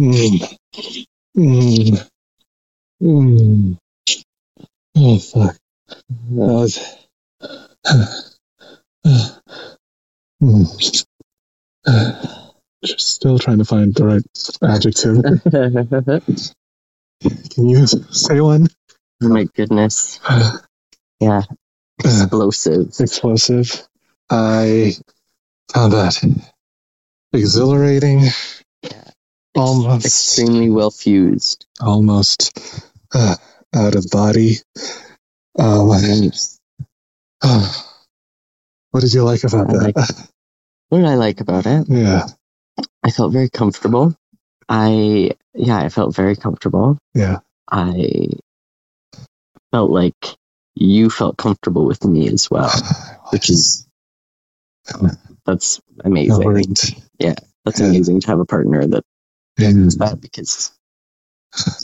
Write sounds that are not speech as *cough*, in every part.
Mm. Mm. Mm. Oh fuck. That was. *sighs* *sighs* *sighs* Mm. Just still trying to find the right adjective. *laughs* Can you say one? Oh my goodness. Yeah. Explosive. Explosive. I found that exhilarating. Almost. Extremely well fused. almost uh, out of body. Um, *sighs* what did you like about that? *laughs* What did I like about it? yeah, I felt very comfortable. I, yeah, I felt very comfortable. yeah. I felt like you felt comfortable with me as well, *sighs* which is, that's amazing. Yeah, That's Yeah. amazing to have a partner that does that because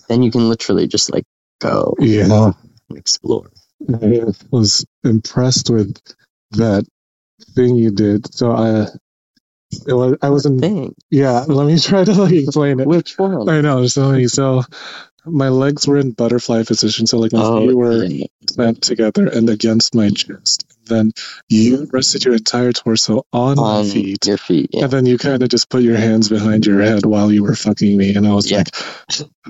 then you can literally just like go yeah, and explore. I was impressed with that thing you did. So I, it was, I wasn't. Thing. Yeah, let me try to like explain it. Which one? I know, there's so many. So my legs were in butterfly position. So like my Oh, feet were clamped together and against my chest. Then you rested your entire torso on, my feet. your feet. Yeah. And then you kind of just put your hands behind your head while you were fucking me. And I was Yeah. like,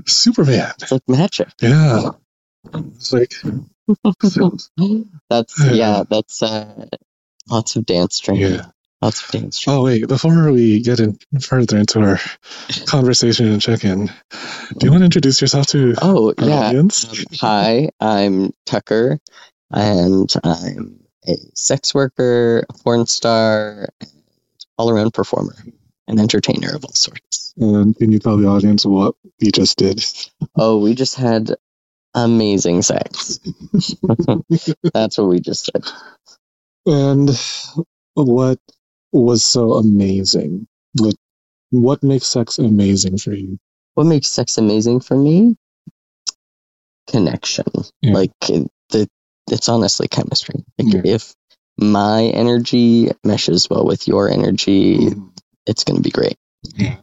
Superman. It's like magic. Yeah. It's like, *laughs* that's yeah, that's uh lots of dance training. yeah. Lots of dance training. Oh, wait. Before we get in further into our *laughs* conversation and check in, do you want to introduce yourself to Oh, yeah. audience? Um, hi, I'm Tucker and I'm a sex worker, a porn star, and all around performer and entertainer of all sorts. And can you tell the audience what we just did? Oh, we just had amazing sex. *laughs* *laughs* That's what we just did. And what was so amazing? What what makes sex amazing for you? What makes sex amazing for me? Connection. Yeah. Like the, it's honestly chemistry. Like Yeah. if my energy meshes well with your energy, mm-hmm. it's going to be great. Yeah.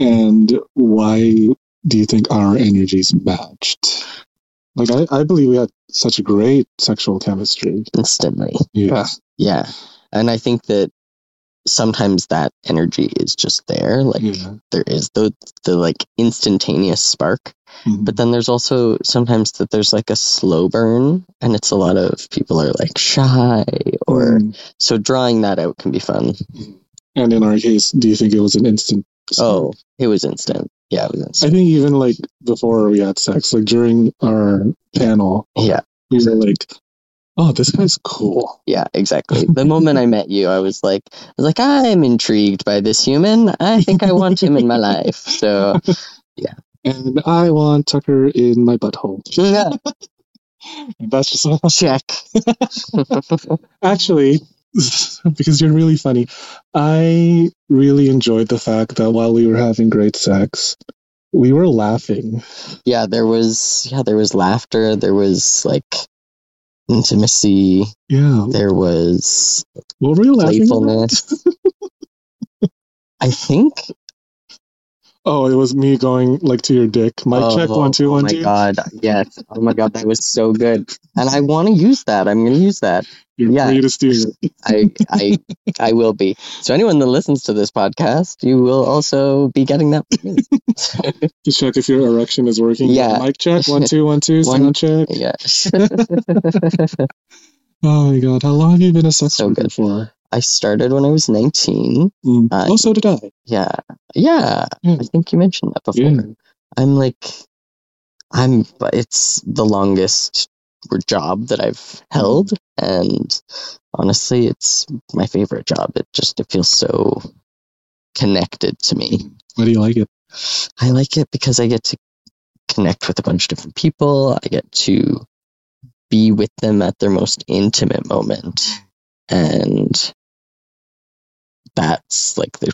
And why do you think our energies matched? Like I, I believe we had such a great sexual chemistry. instantly. Yeah. Yeah. And I think that sometimes that energy is just there. Like Yeah. there is the the like instantaneous spark. Mhm. But then there's also sometimes that there's like a slow burn and it's a lot of people are like shy or Mm. so drawing that out can be fun. and in our case, do you think it was an instant? Oh, it was instant. Yeah, it was I think even like before we had sex, like during our panel, Yeah, we were like, "Oh, this guy's cool." yeah, exactly. *laughs* The moment I met you, I was like I was like, I'm intrigued by this human. I think I want him in my life. So *laughs* yeah. And I want Tucker in my butthole. *laughs* yeah, that's just check. Actually, *laughs* because you're really funny, I really enjoyed the fact that while we were having great sex, we were laughing. yeah there was yeah there was laughter. There was like intimacy. Yeah. there was What were you playfulness. *laughs* I think Oh, it was me going like to your dick. Mic check oh, one two oh one my two. god yes oh my god that was so good and i want to use that i'm gonna use that You're yeah. free to steal. *laughs* i i i will be so anyone that listens to this podcast you will also be getting that *laughs* to check if your erection is working. Yeah. Mic check one two one two. *laughs* One- Sound check. yeah Oh my god, how long have you been a sex So worker good. for? I started when I was 19. Mm. Uh, oh, so did I. Yeah. Yeah. Yeah. I think you mentioned that before. Yeah. I'm like, I'm, it's the longest job that I've held. And honestly, it's my favorite job. It just, it feels so connected to me. Why do you like it? I like it because I get to connect with a bunch of different people. I get to be with them at their most intimate moment. And that's like, the,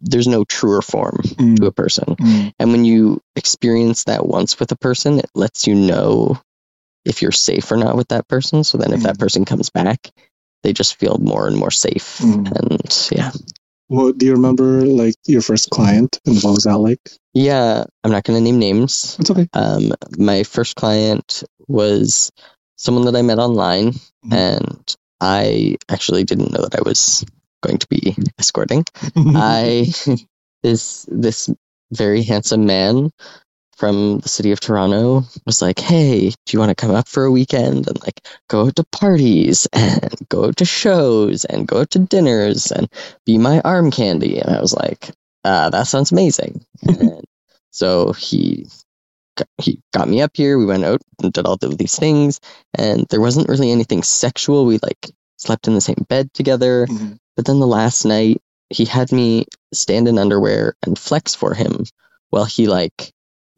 there's no truer form Mm. to a person. Mm. And when you experience that once with a person, it lets you know if you're safe or not with that person. So then if that Mm. person comes back, they just feel more and more safe. Mm. And yeah. Well, do you remember like your first client and what was that like? Yeah, I'm not going to name names. It's okay. Um, my first client was someone that I met online, Mhm. and I actually didn't know that I was going to be escorting. *laughs* I this this very handsome man from the city of Toronto was like, "Hey, do you want to come up for a weekend and like go to parties and go to shows and go to dinners and be my arm candy?" And I was like, uh, "That sounds amazing." and *laughs* so he got, he got me up here. We went out and did all of these things, and there wasn't really anything sexual. We like slept in the same bed together. Mhm. But then the last night, he had me stand in underwear and flex for him while he like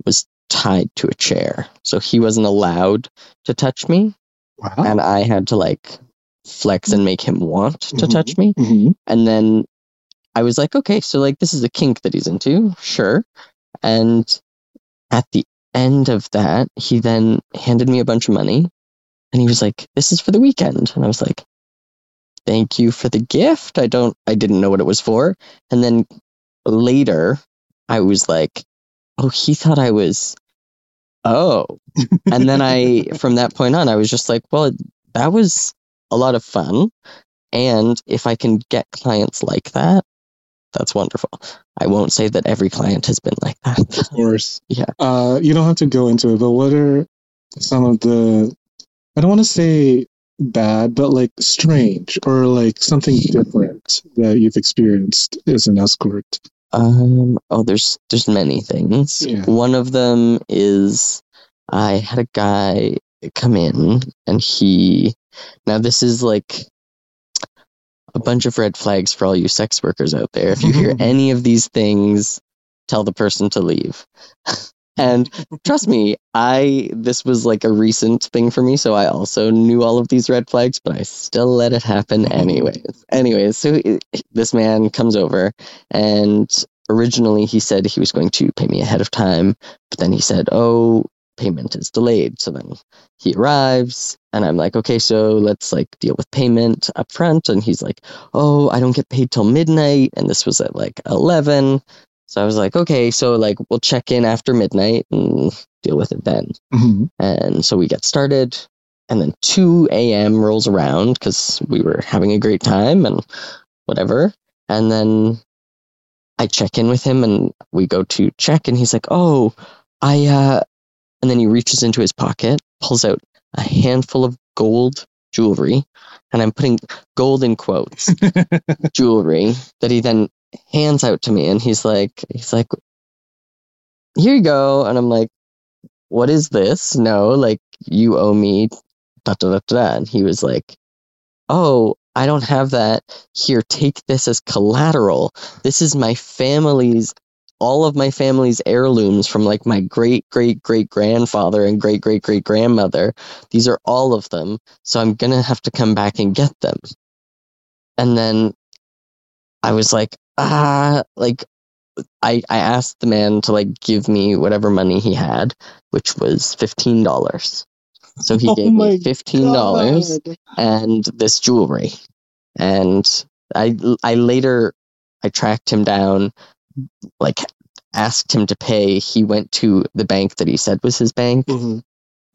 was tied to a chair. So he wasn't allowed to touch me, wow. and I had to like flex and make him want to Mhm. touch me. Mhm. And then I was like, okay, so like this is a kink that he's into, sure. And at the end of that, he then handed me a bunch of money and he was like, this is for the weekend. And I was like, thank you for the gift. I don't, I didn't know what it was for. And then later, I was like, oh, he thought I was, oh. and then I, *laughs* from that point on, I was just like, well, that was a lot of fun. And if I can get clients like that, that's wonderful. I won't say that every client has been like that. Of course. *laughs* Yeah. Uh, you don't have to go into it, but what are some of the, I don't want to say bad, but like strange or like something different that you've experienced as an escort? Um. Oh, there's there's many things. Yeah. One of them is I had a guy come in, and he. Now this is like a bunch of red flags for all you sex workers out there. If you hear *laughs* any of these things, tell the person to leave. *laughs* and trust me, I this was like a recent thing for me, so I also knew all of these red flags, but I still let it happen anyways. anyways, so this man comes over and originally he said he was going to pay me ahead of time, but then he said, "Oh, payment is delayed." So then he arrives and I'm like, "Okay, so let's like deal with payment up front." And he's like, "Oh, I don't get paid till midnight." And this was at like 11. So I was like, "Okay, so like we'll check in after midnight and deal with it then." Mhm. And so we get started, and then 2 a.m. rolls around because we were having a great time and whatever. And then I check in with him and we go to check, and he's like, Oh, I, uh, and then he reaches into his pocket, pulls out a handful of gold jewelry, and I'm putting gold in quotes *laughs* jewelry that he then hands out to me and he's like he's like here you go. And i'm like what is this? No like you owe me da da da da and he was like oh i don't have that. Here take this as collateral. This is my family's all of my family's heirlooms from like my great great great grandfather and great great great grandmother. These are all of them so i'm gonna have to come back and get them. And then i was like ah like i i asked the man to like give me whatever money he had which was $15 so he *laughs* Oh gave me $15 God. and this jewelry and i i later i tracked him down like asked him to pay he went to the bank that he said was his bank Mhm.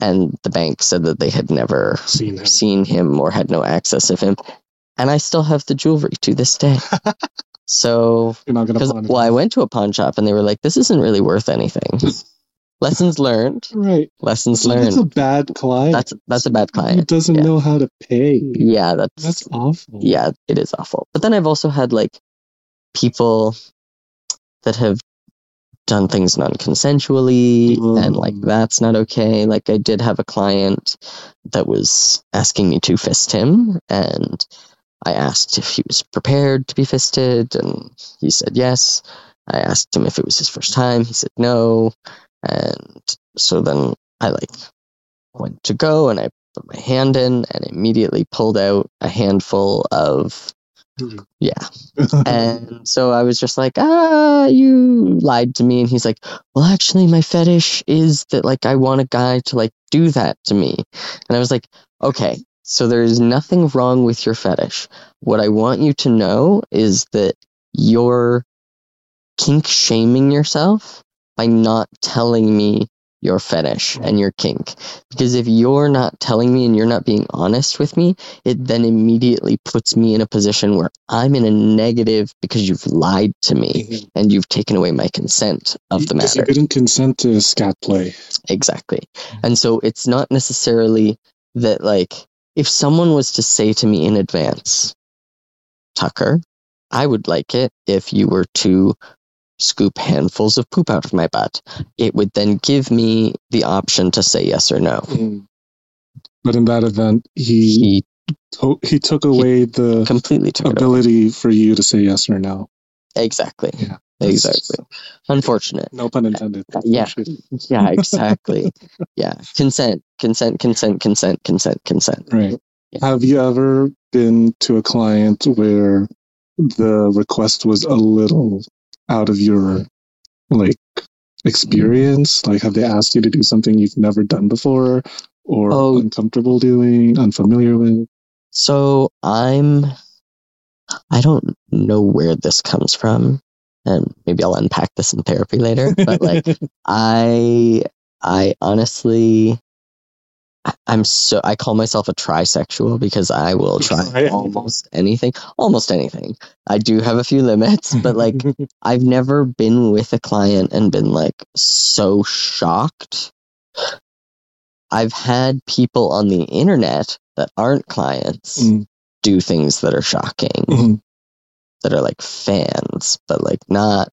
and the bank said that they had never Seen him. seen him or had no access of him and i still have the jewelry to this day *laughs* so You're not gonna because pawn it well i off. went to a pawn shop and they were like this isn't really worth anything *laughs* lessons learned. Right. Lessons So that's a bad client. That's that's a bad Who client. doesn't yeah. know how to pay. Yeah, that's That's awful. yeah, it is awful. But then I've also had like people that have done things non-consensually and like Mm. that's not okay. Like I did have a client that was asking me to fist him and I asked if he was prepared to be fisted and he said yes. I asked him if it was his first time. He said no. And so then I like went to go and I put my hand in and immediately pulled out a handful of *laughs* yeah. And so I was just like, ah, you lied to me. And he's like, well, actually, my fetish is that like I want a guy to like do that to me. And I was like, okay, so there's nothing wrong with your fetish. What I want you to know is that you're kink shaming yourself by not telling me your fetish and your kink. Because if you're not telling me and you're not being honest with me, it then immediately puts me in a position where I'm in a negative because you've lied to me mm-hmm. and you've taken away my consent of the Because you matter. didn't consent to scat play. Exactly. Mm-hmm. And so it's not necessarily that, like, if someone was to say to me in advance, Tucker, I would like it if you were to scoop handfuls of poop out of my butt. It would then give me the option to say yes or no. Mm. But in that event, he He to- he took away the completely took it away. ability for you to say yes or no. Exactly. Yeah. Exactly. Unfortunate. No pun intended. Uh, yeah. Yeah, exactly. *laughs* yeah. Consent, consent, consent, consent, consent, consent. Right. Yeah. Have you ever been to a client where the request was a little out of your like experience? Like have they asked you to do something you've never done before or Oh. uncomfortable doing, unfamiliar with? So I'm, I don't know where this comes from, and maybe I'll unpack this in therapy later. But like, *laughs* I, I honestly, I'm so I call myself a trisexual because I will try *laughs* almost anything, almost anything. I do have a few limits, but like *laughs* I've never been with a client and been like so shocked. I've had people on the internet that aren't clients Mm. do things that are shocking, Mhm. That are like fans, but like not.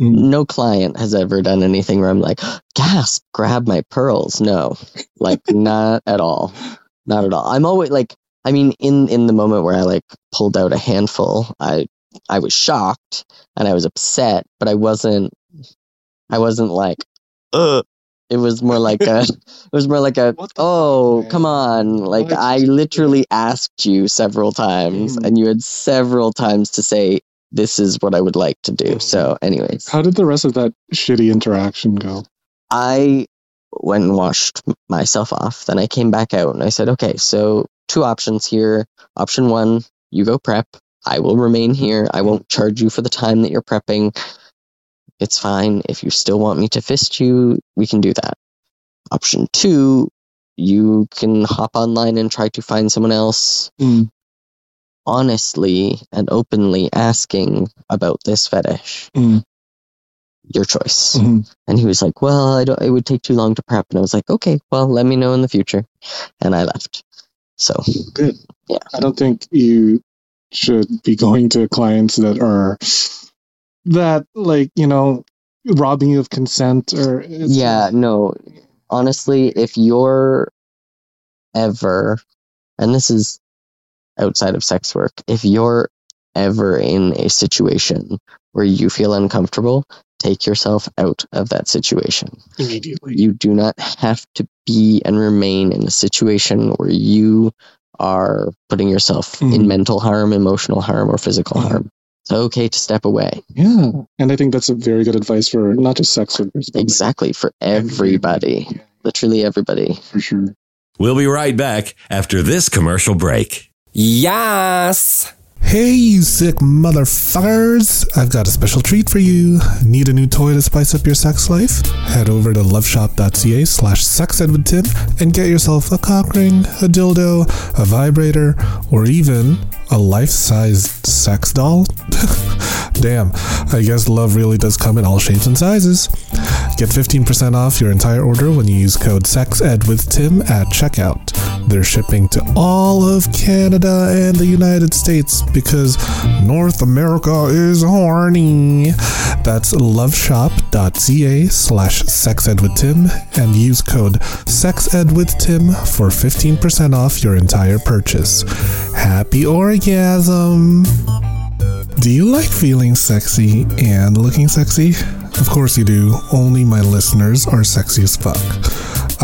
Mm. No client has ever done anything where I'm like, gasp, grab my pearls. No, like *laughs* not at all. Not at all. I'm always like, I mean, in in the moment where I like pulled out a handful, I I was shocked and I was upset, but I wasn't. I wasn't like. It was more like a. *laughs* It was more like a. Oh, fuck, come on! Like Why'd I literally asked you several times, Mm. and you had several times to say, "This is what I would like to do." So, anyways, How did the rest of that shitty interaction go? I went and washed myself off. Then I came back out and I said, okay, so two options here. Option one, you go prep. I will remain here. I won't charge you for the time that you're prepping. It's fine. If you still want me to fist you, we can do that. Option two, you can hop online and try to find someone else Mm. honestly and openly asking about this fetish. Mm. Your choice. Mhm. And he was like, "Well, I don't. It would take too long to prep." And I was like, "Okay, well, let me know in the future." And I left. So Good. Yeah. I don't think you should be going to clients that are that like, you know, robbing you of consent or yeah, no. Honestly, if you're ever, and this is outside of sex work, if you're ever in a situation where you feel uncomfortable, take yourself out of that situation. immediately. You do not have to be and remain in a situation where you are putting yourself in Mhm. mental harm, emotional harm, or physical Mhm. harm. It's okay to step away. Yeah. And I think that's a very good advice for not just sex workers, but like Exactly. For everybody. Yeah, Literally everybody. for sure. We'll be right back after this commercial break. Yes. Hey, you sick motherfuckers! I've got a special treat for you. Need a new toy to spice up your sex life? Head over to loveshop.ca slash sexedwithtim and get yourself a cock ring, a dildo, a vibrator, or even a life-sized sex doll. *laughs* Damn, I guess love really does come in all shapes and sizes. Get 15% off your entire order when you use code SEXED with Tim at checkout. They're shipping to all of Canada and the United States because North America is horny. That's loveshop.ca slash sexedwithtim and use code SEXEDWithTim for 15% off your entire purchase. Happy orgasm! Do you like feeling sexy and looking sexy? Of course you do. Only my listeners are sexy as fuck.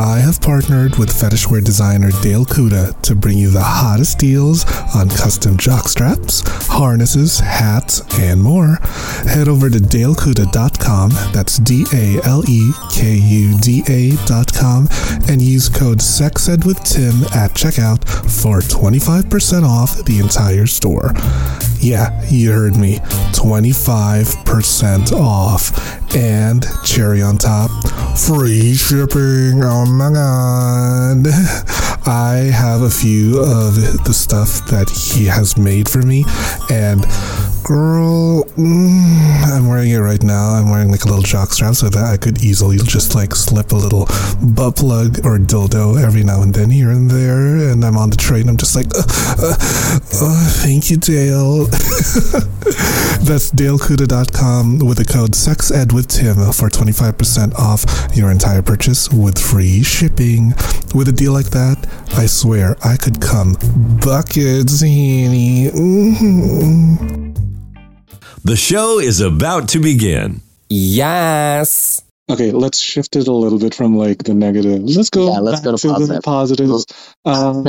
I have partnered with fetishwear designer Dale Kuda to bring you the hottest deals on custom jock straps, harnesses, hats, and more. Head over to dalekuda.com, that's D A L E K U D A.com, and use code SEXEDWithTim at checkout for 25% off the entire store. Yeah, you heard me. 25% off. And cherry on top, free shipping. Oh my god. *laughs* I have a few of the stuff that he has made for me, and girl, mm, I'm wearing it right now. I'm wearing like a little jock strap so that I could easily just like slip a little butt plug or dildo every now and then here and there. And I'm on the train. I'm just like, uh, uh, uh, thank you, Dale. *laughs* That's dalekuda.com with the code SEXEDWithTim for 25% off your entire purchase with free shipping. With a deal like that, I swear I could come buckets, honey. Mhm. The show is about to begin. Yes. Okay, let's shift it a little bit from like the negative. Let's go. Yeah, let's back go to the positives. Um,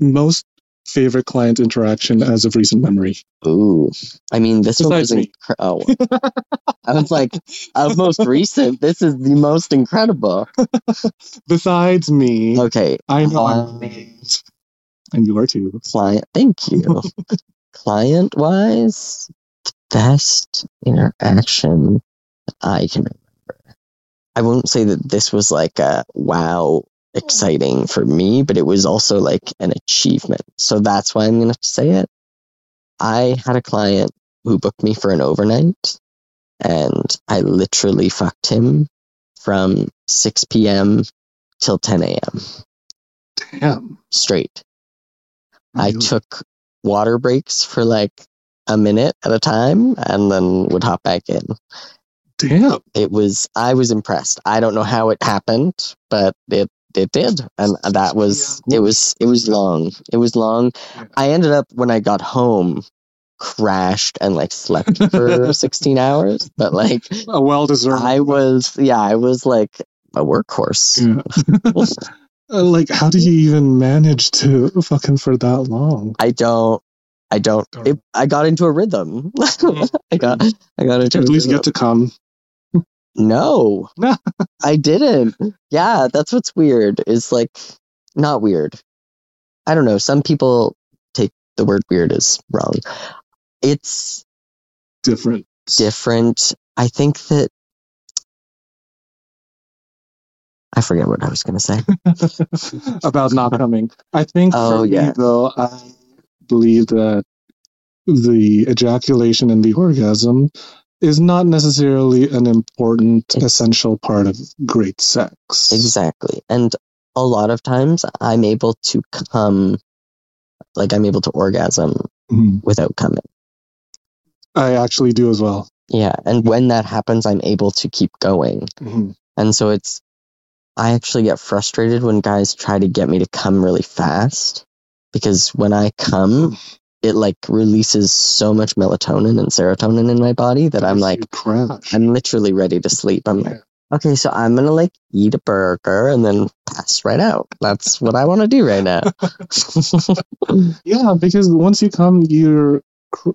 *laughs* most favorite client interaction as of recent memory. Ooh. I mean, this one was Besides me. incre- oh. *laughs* I was like, of most recent, this is the most incredible. *laughs* Besides me, Okay, I know um, and you are too. client. Thank you. *laughs* client wise, best interaction I can remember. I won't say that this was like a wow exciting for me, but it was also like an achievement. So that's why I'm going to say it. I had a client who booked me for an overnight, and I literally fucked him from 6 p.m. till 10 a.m. Damn. straight. I took water breaks for like a minute at a time and then would hop back in. Damn. It was I was impressed. I don't know how it happened, but it it did. And that was it was it was long. It was long. I ended up when I got home crashed and like slept for *laughs* 16 hours, but like A well deserved. I was yeah, I was like a workhorse. *laughs* Uh, like, how do you even manage to fucking for that long? I don't. I don't. It, I got into a rhythm. *laughs* I got. I got into. At least rhythm. get to come. *laughs* No, I didn't. Yeah, that's what's weird. Is like not weird. I don't know. Some people take the word weird as wrong. It's Different. different. I think that. I forget what I was going to say. *laughs* About not coming. I think Oh, for yeah. me, though, I believe that the ejaculation and the orgasm is not necessarily an important, essential part of great sex. Exactly. And a lot of times I'm able to come, like I'm able to orgasm Mhm. without coming. I actually do as well. Yeah. And when that happens, I'm able to keep going. Mhm. And so it's, I actually get frustrated when guys try to get me to come really fast because when I come, *laughs* it like releases so much melatonin and serotonin in my body that I'm like, I'm literally ready to sleep. I'm like, okay, so I'm gonna like eat a burger and then pass right out. That's what I want to do right now. *laughs* *laughs* Yeah, because once you come, you're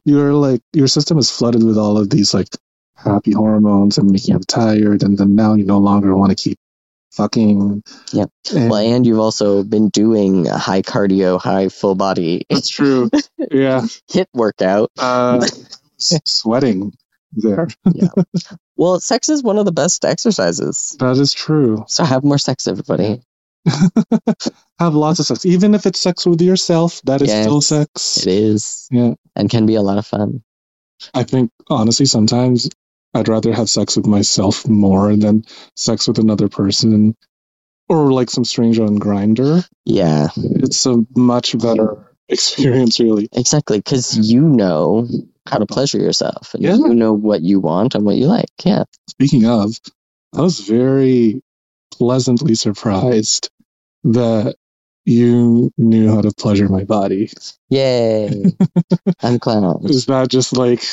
you're like your system is flooded with all of these like happy hormones and making you tired, and then now you no longer want to keep fucking. yeah And well, and you've also been doing a high cardio, high full body that's true. Yeah, *laughs* HIIT workout. uh, sweating there. Yeah. Well, sex is one of the best exercises. That is true. So have more sex, everybody. *laughs* Have lots of sex, even if it's sex with yourself. That is Yes. still sex. It is Yeah. and can be a lot of fun. I think honestly, sometimes I'd rather have sex with myself more than sex with another person or like some stranger on Grindr. Yeah, It's a much better *laughs* experience, really. exactly. Because you know how to pleasure yourself, and Yeah. you know what you want and what you like. Yeah. Speaking of, I was very pleasantly surprised that you knew how to pleasure my body. Yay! *laughs* I'm clown. Is that just like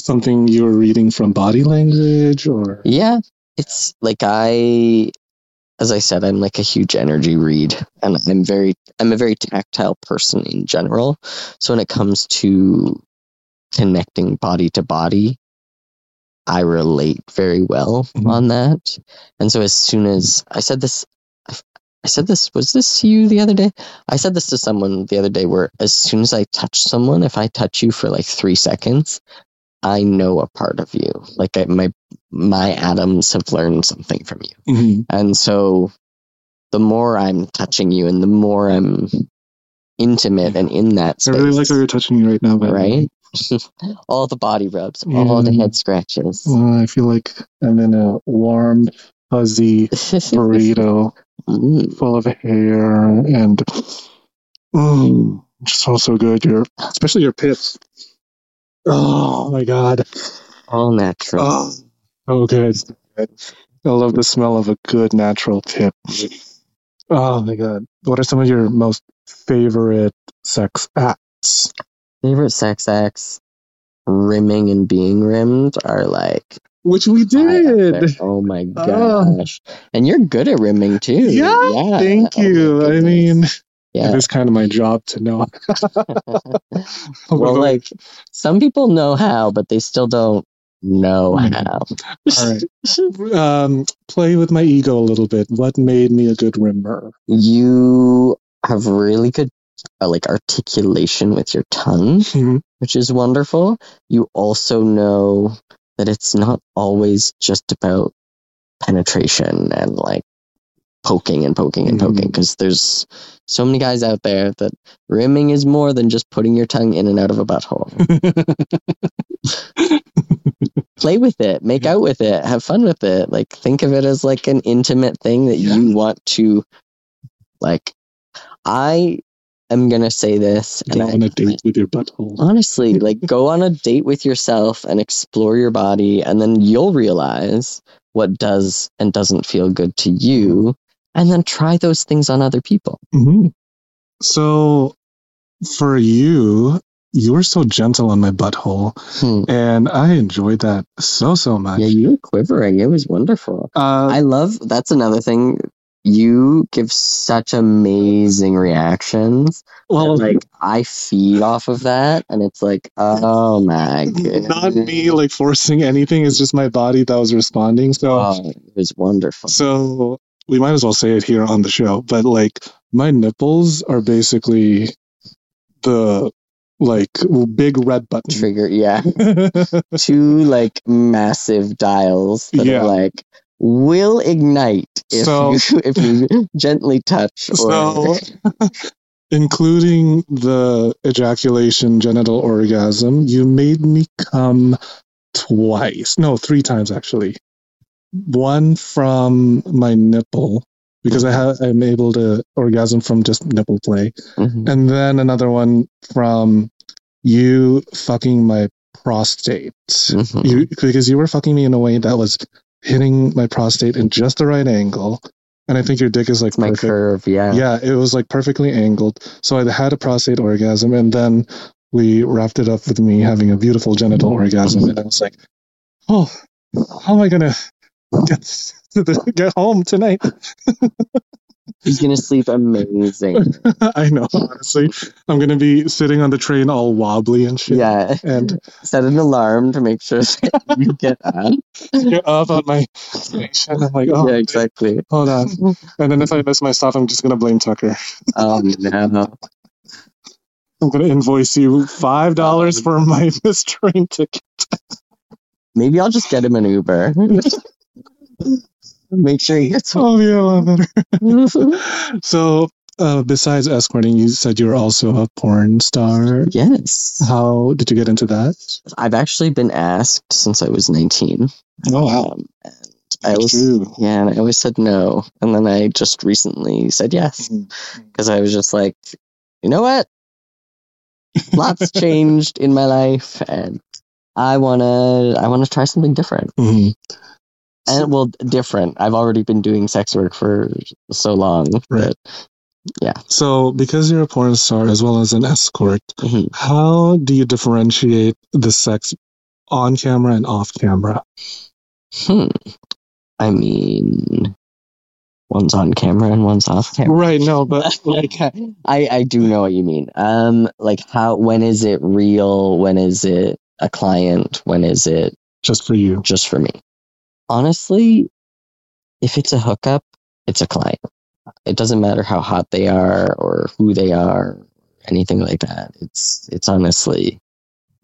something you were reading from body language or? Yeah, it's like I, as I said, I'm like a huge energy read, and I'm very, I'm a very tactile person in general. So when it comes to connecting body to body, I relate very well Mhm. on that. And so as soon as I said this, I I said this, was this to you the other day? I said this to someone the other day where as soon as I touch someone, if I touch you for like three seconds, I know a part of you. Like I, my my atoms have learned something from you. Mhm. And so the more I'm touching you and the more I'm intimate and in that space. I really like how you're touching me right now, right? *laughs* all the body rubs, all the head scratches. Uh, I feel like I'm in a warm, fuzzy burrito *laughs* full of hair and mm, it smells so good. Your, especially your pits. Oh my god. all natural. Oh, so good. I love the smell of a good natural tip. Oh my god. What are some of your most favorite sex acts? Favorite sex acts, rimming and being rimmed are like Which we high up there. did. Oh my *laughs* Oh. gosh! And you're good at rimming too. Yeah, yeah Thank oh you. I goodness. Yeah. is kind of my job to know. *laughs* well, *laughs* like some people know how, but they still don't know Mhm. how. All right. *laughs* Um, play with my ego a little bit. What made me a good rimmer? You have really good uh, like articulation with your tongue, Mhm. which is wonderful. You also know that it's not always just about penetration and like poking and poking and poking mm-hmm. because there's so many guys out there that rimming is more than just putting your tongue in and out of a butthole. *laughs* Play with it, make out with it, have fun with it. Like think of it as like an intimate thing that you want to like I am going to say this Go and on I, a date with your butthole. honestly *laughs* like go on a date with yourself and explore your body and then you'll realize what does and doesn't feel good to you and then try those things on other people hmm So, for you, you were so gentle on my butthole, Hmm. and I enjoyed that so so much. yeah you were quivering it was wonderful uh, i love that's another thing you give such amazing reactions well, that, like i feed off of that and it's like oh my god not me like forcing anything. It's just my body that was responding. So, oh, it was wonderful so we might as well say it here on the show. But like, my nipples are basically the like big red button. trigger yeah *laughs* two like massive dials that Yeah. are like will ignite if So- you *laughs* if you gently touch or So, *laughs* including the ejaculation genital orgasm, you made me come twice. No, three times actually. One from my nipple because I have I'm able to orgasm from just nipple play, Mhm. and then another one from you fucking my prostate. Mhm. You because you were fucking me in a way that was hitting my prostate in just the right angle, and I think your dick is like It's my perfect curve yeah yeah, it was like perfectly angled. So I had a prostate orgasm, and then we wrapped it up with me having a beautiful genital orgasm. And I was like, oh, how am I gonna get to the, get home tonight? he's gonna sleep amazing *laughs* I know, honestly, I'm gonna be sitting on the train all wobbly and shit. yeah And set an alarm to make sure *laughs* you get up get up on my station. I'm like, oh, yeah exactly hold on. And then if I miss my stop, I'm just gonna blame Tucker. oh no I'm gonna invoice you five dollars for my *laughs* missed train ticket. maybe i'll just get him an uber make sure he gets home Oh yeah, a lot better. so uh, besides escorting, you said you were also a porn star. Yes. How did you get into that? I've actually been asked since I was 19. Oh wow, Um, and I always, True. yeah, and I always said no. And then I just recently said yes because I was just like, you know what? Lots *laughs* changed in my life, and I wanna, I wanna try something different. Mhm. And well, different. I've already been doing sex work for so long. Right. that- So, because you're a porn star as well as an escort, Mhm. how do you differentiate the sex on camera and off camera? Hmm. I mean, one's on camera and one's off camera. Right. No, but *laughs* like, I I do know what you mean. Um, like how when is it real? When is it a client? When is it just for you. just for me? Honestly, if it's a hookup, it's a client. It doesn't matter how hot they are or who they are, anything like that. It's it's honestly,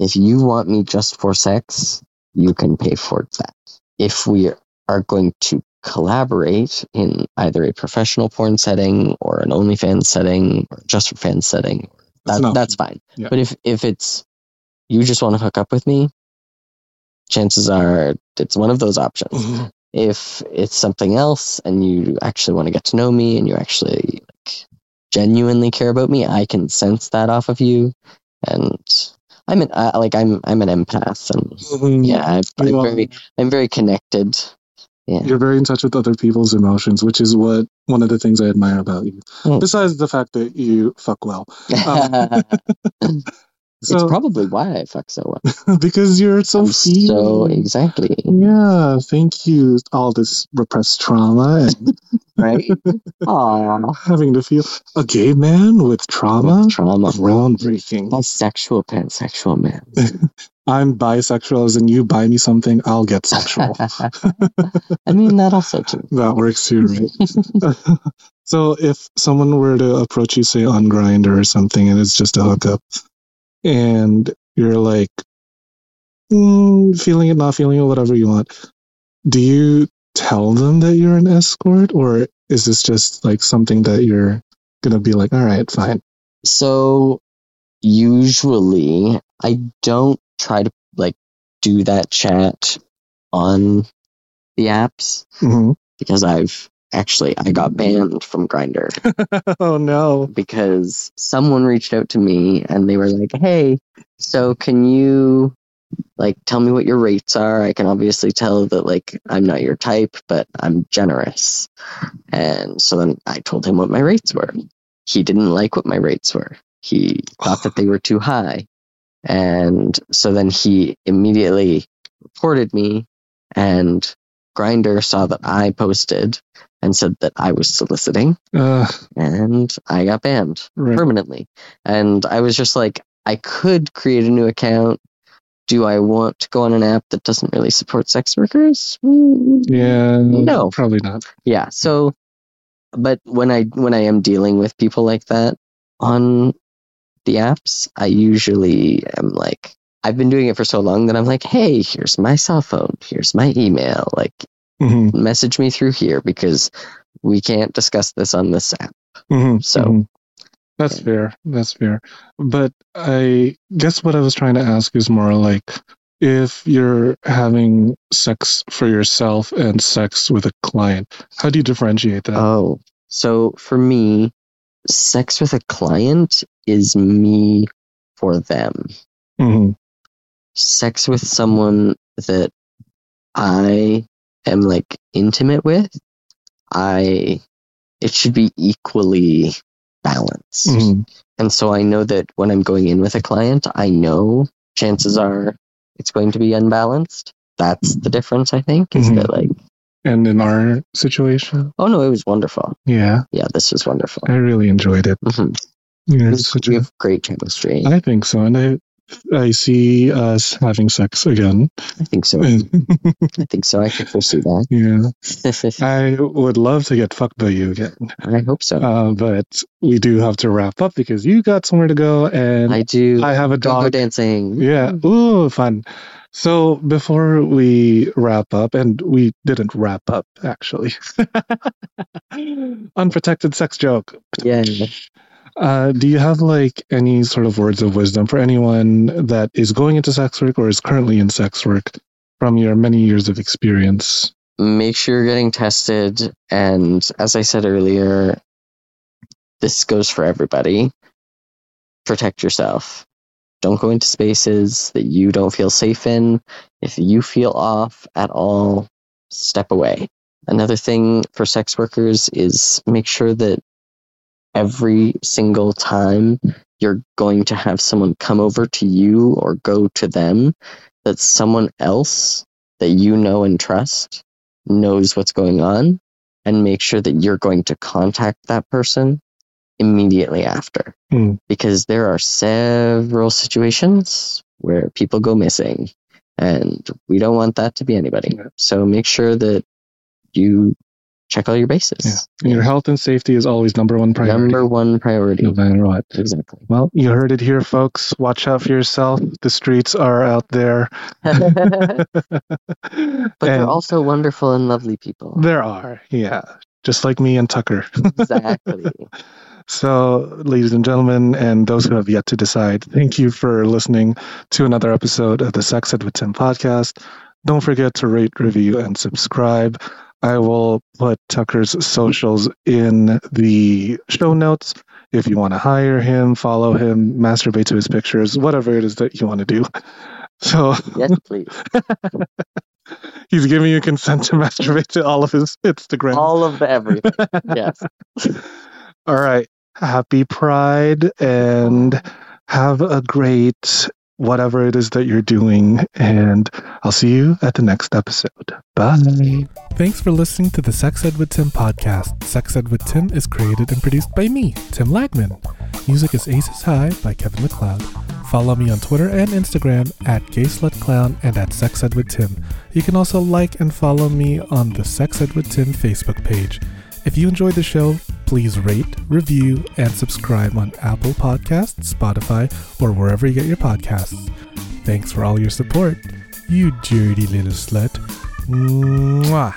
if you want me just for sex, you can pay for that. If we are going to collaborate in either a professional porn setting or an OnlyFans setting or just for fans setting, That's that, that's fine. Yeah. But if if it's you just want to hook up with me, chances are it's one of those options. Mhm. If it's something else and you actually want to get to know me and you actually like genuinely care about me, I can sense that off of you. And I'm an I, like I'm I'm an empath and Mhm. yeah, I, I'm You are- very I'm very connected. Yeah. You're very in touch with other people's emotions, which is what one of the things I admire about you. Mm. Besides the fact that you fuck well, Um, *laughs* *laughs* it's probably why I fuck so well. *laughs* because you're so I'm so exactly Yeah, thank you. All this repressed trauma and *laughs* right. Aww. having to feel a gay man with trauma. Trauma. Groundbreaking. Bisexual, pansexual man. *laughs* I'm bisexual, as in you buy me something, I'll get sexual. I mean that also too. that works too, right? so if someone were to approach you, say on Grindr or something, and it's just a hookup, and you're like mm, feeling it, not feeling it, whatever you want, do you tell them that you're an escort, or is this just like something that you're gonna be like, all right, fine? So usually I don't try to like do that chat on the apps hmm because I've actually I got banned from Grindr *laughs* oh no. because someone reached out to me and they were like, "Hey, so can you like tell me what your rates are? I can obviously tell that like I'm not your type, but I'm generous." And so then I told him what my rates were. He didn't like what my rates were. He thought that they were too high. And so then he immediately reported me and Grindr saw that I posted and said that I was soliciting Uh, and I got banned right. permanently. And I was just like, I could create a new account. Do I want to go on an app that doesn't really support sex workers? Yeah. No. Probably not. Yeah. So, but when I when I am dealing with people like that on the apps, I usually am like, I've been doing it for so long that I'm like, hey, here's my cell phone, here's my email, like hmm message me through here because we can't discuss this on this app. hmm So- that's fair. That's fair. But I guess what I was trying to ask is more like if you're having sex for yourself and sex with a client, how do you differentiate that? Oh, so for me, sex with a client is me for them. hmm Sex with someone that I am like intimate with, I it should be equally balanced. hmm And so I know that when I'm going in with a client, I know chances are it's going to be unbalanced. That's the difference, I think, is Mhm. that like, And in our situation, oh no, it was wonderful. yeah, Yeah, this was wonderful. I really enjoyed it. Mhm. You're We, such we a- have great chemistry. I think so, and I I see us having sex again. I think so. I think so. I can foresee that. *laughs* yeah, *laughs* I would love to get fucked by you again, I hope so. uh, but we do have to wrap up because you got somewhere to go, and I do. I have a Go dog. dancing. Yeah. Ooh, fun. So before we wrap up, and we didn't wrap up actually, *laughs* unprotected sex joke. Yeah. Uh, do you have like any sort of words of wisdom for anyone that is going into sex work or is currently in sex work from your many years of experience? Make sure you're getting tested. And as I said earlier, this goes for everybody. Protect yourself. Don't go into spaces that you don't feel safe in. If you feel off at all, step away. Another thing for sex workers is make sure that every single time you're going to have someone come over to you or go to them, that someone else that you know and trust knows what's going on and make sure that you're going to contact that person immediately after. Hmm. Because there are several situations where people go missing and we don't want that to be anybody. So make sure that you check all your bases. Yeah. Your health and safety is always number one priority. Number one priority. no matter what. Exactly. Well, you heard it here, folks. Watch out for yourself. The streets are out there. *laughs* *laughs* but they're also wonderful and lovely people. there are, yeah, just like me and Tucker. Exactly. *laughs* So, ladies and gentlemen, and those who have yet to decide, thank you for listening to another episode of the Sex Ed with Tim podcast. Don't forget to rate, review, and subscribe. I will put Tucker's socials in the show notes. If you want to hire him, follow him, masturbate to his pictures, whatever it is that you want to do. So yes, please. *laughs* he's giving you consent to masturbate to all of his Instagram. All of the everything. Yes. *laughs* All right. Happy Pride and have a great whatever it is that you're doing. And I'll see you at the next episode. Bye. Thanks for listening to the Sex Ed with Tim podcast. Sex Ed with Tim is created and produced by me, Tim Lagman. Music is Aces High by Kevin MacLeod. Follow me on Twitter and Instagram at GaySlutClown and at Sex Ed with Tim. You can also like and follow me on the Sex Ed with Tim Facebook page. If you enjoyed the show, Please rate, review, and subscribe on Apple Podcasts, Spotify, or wherever you get your podcasts. Thanks for all your support, you dirty little slut. Mwah.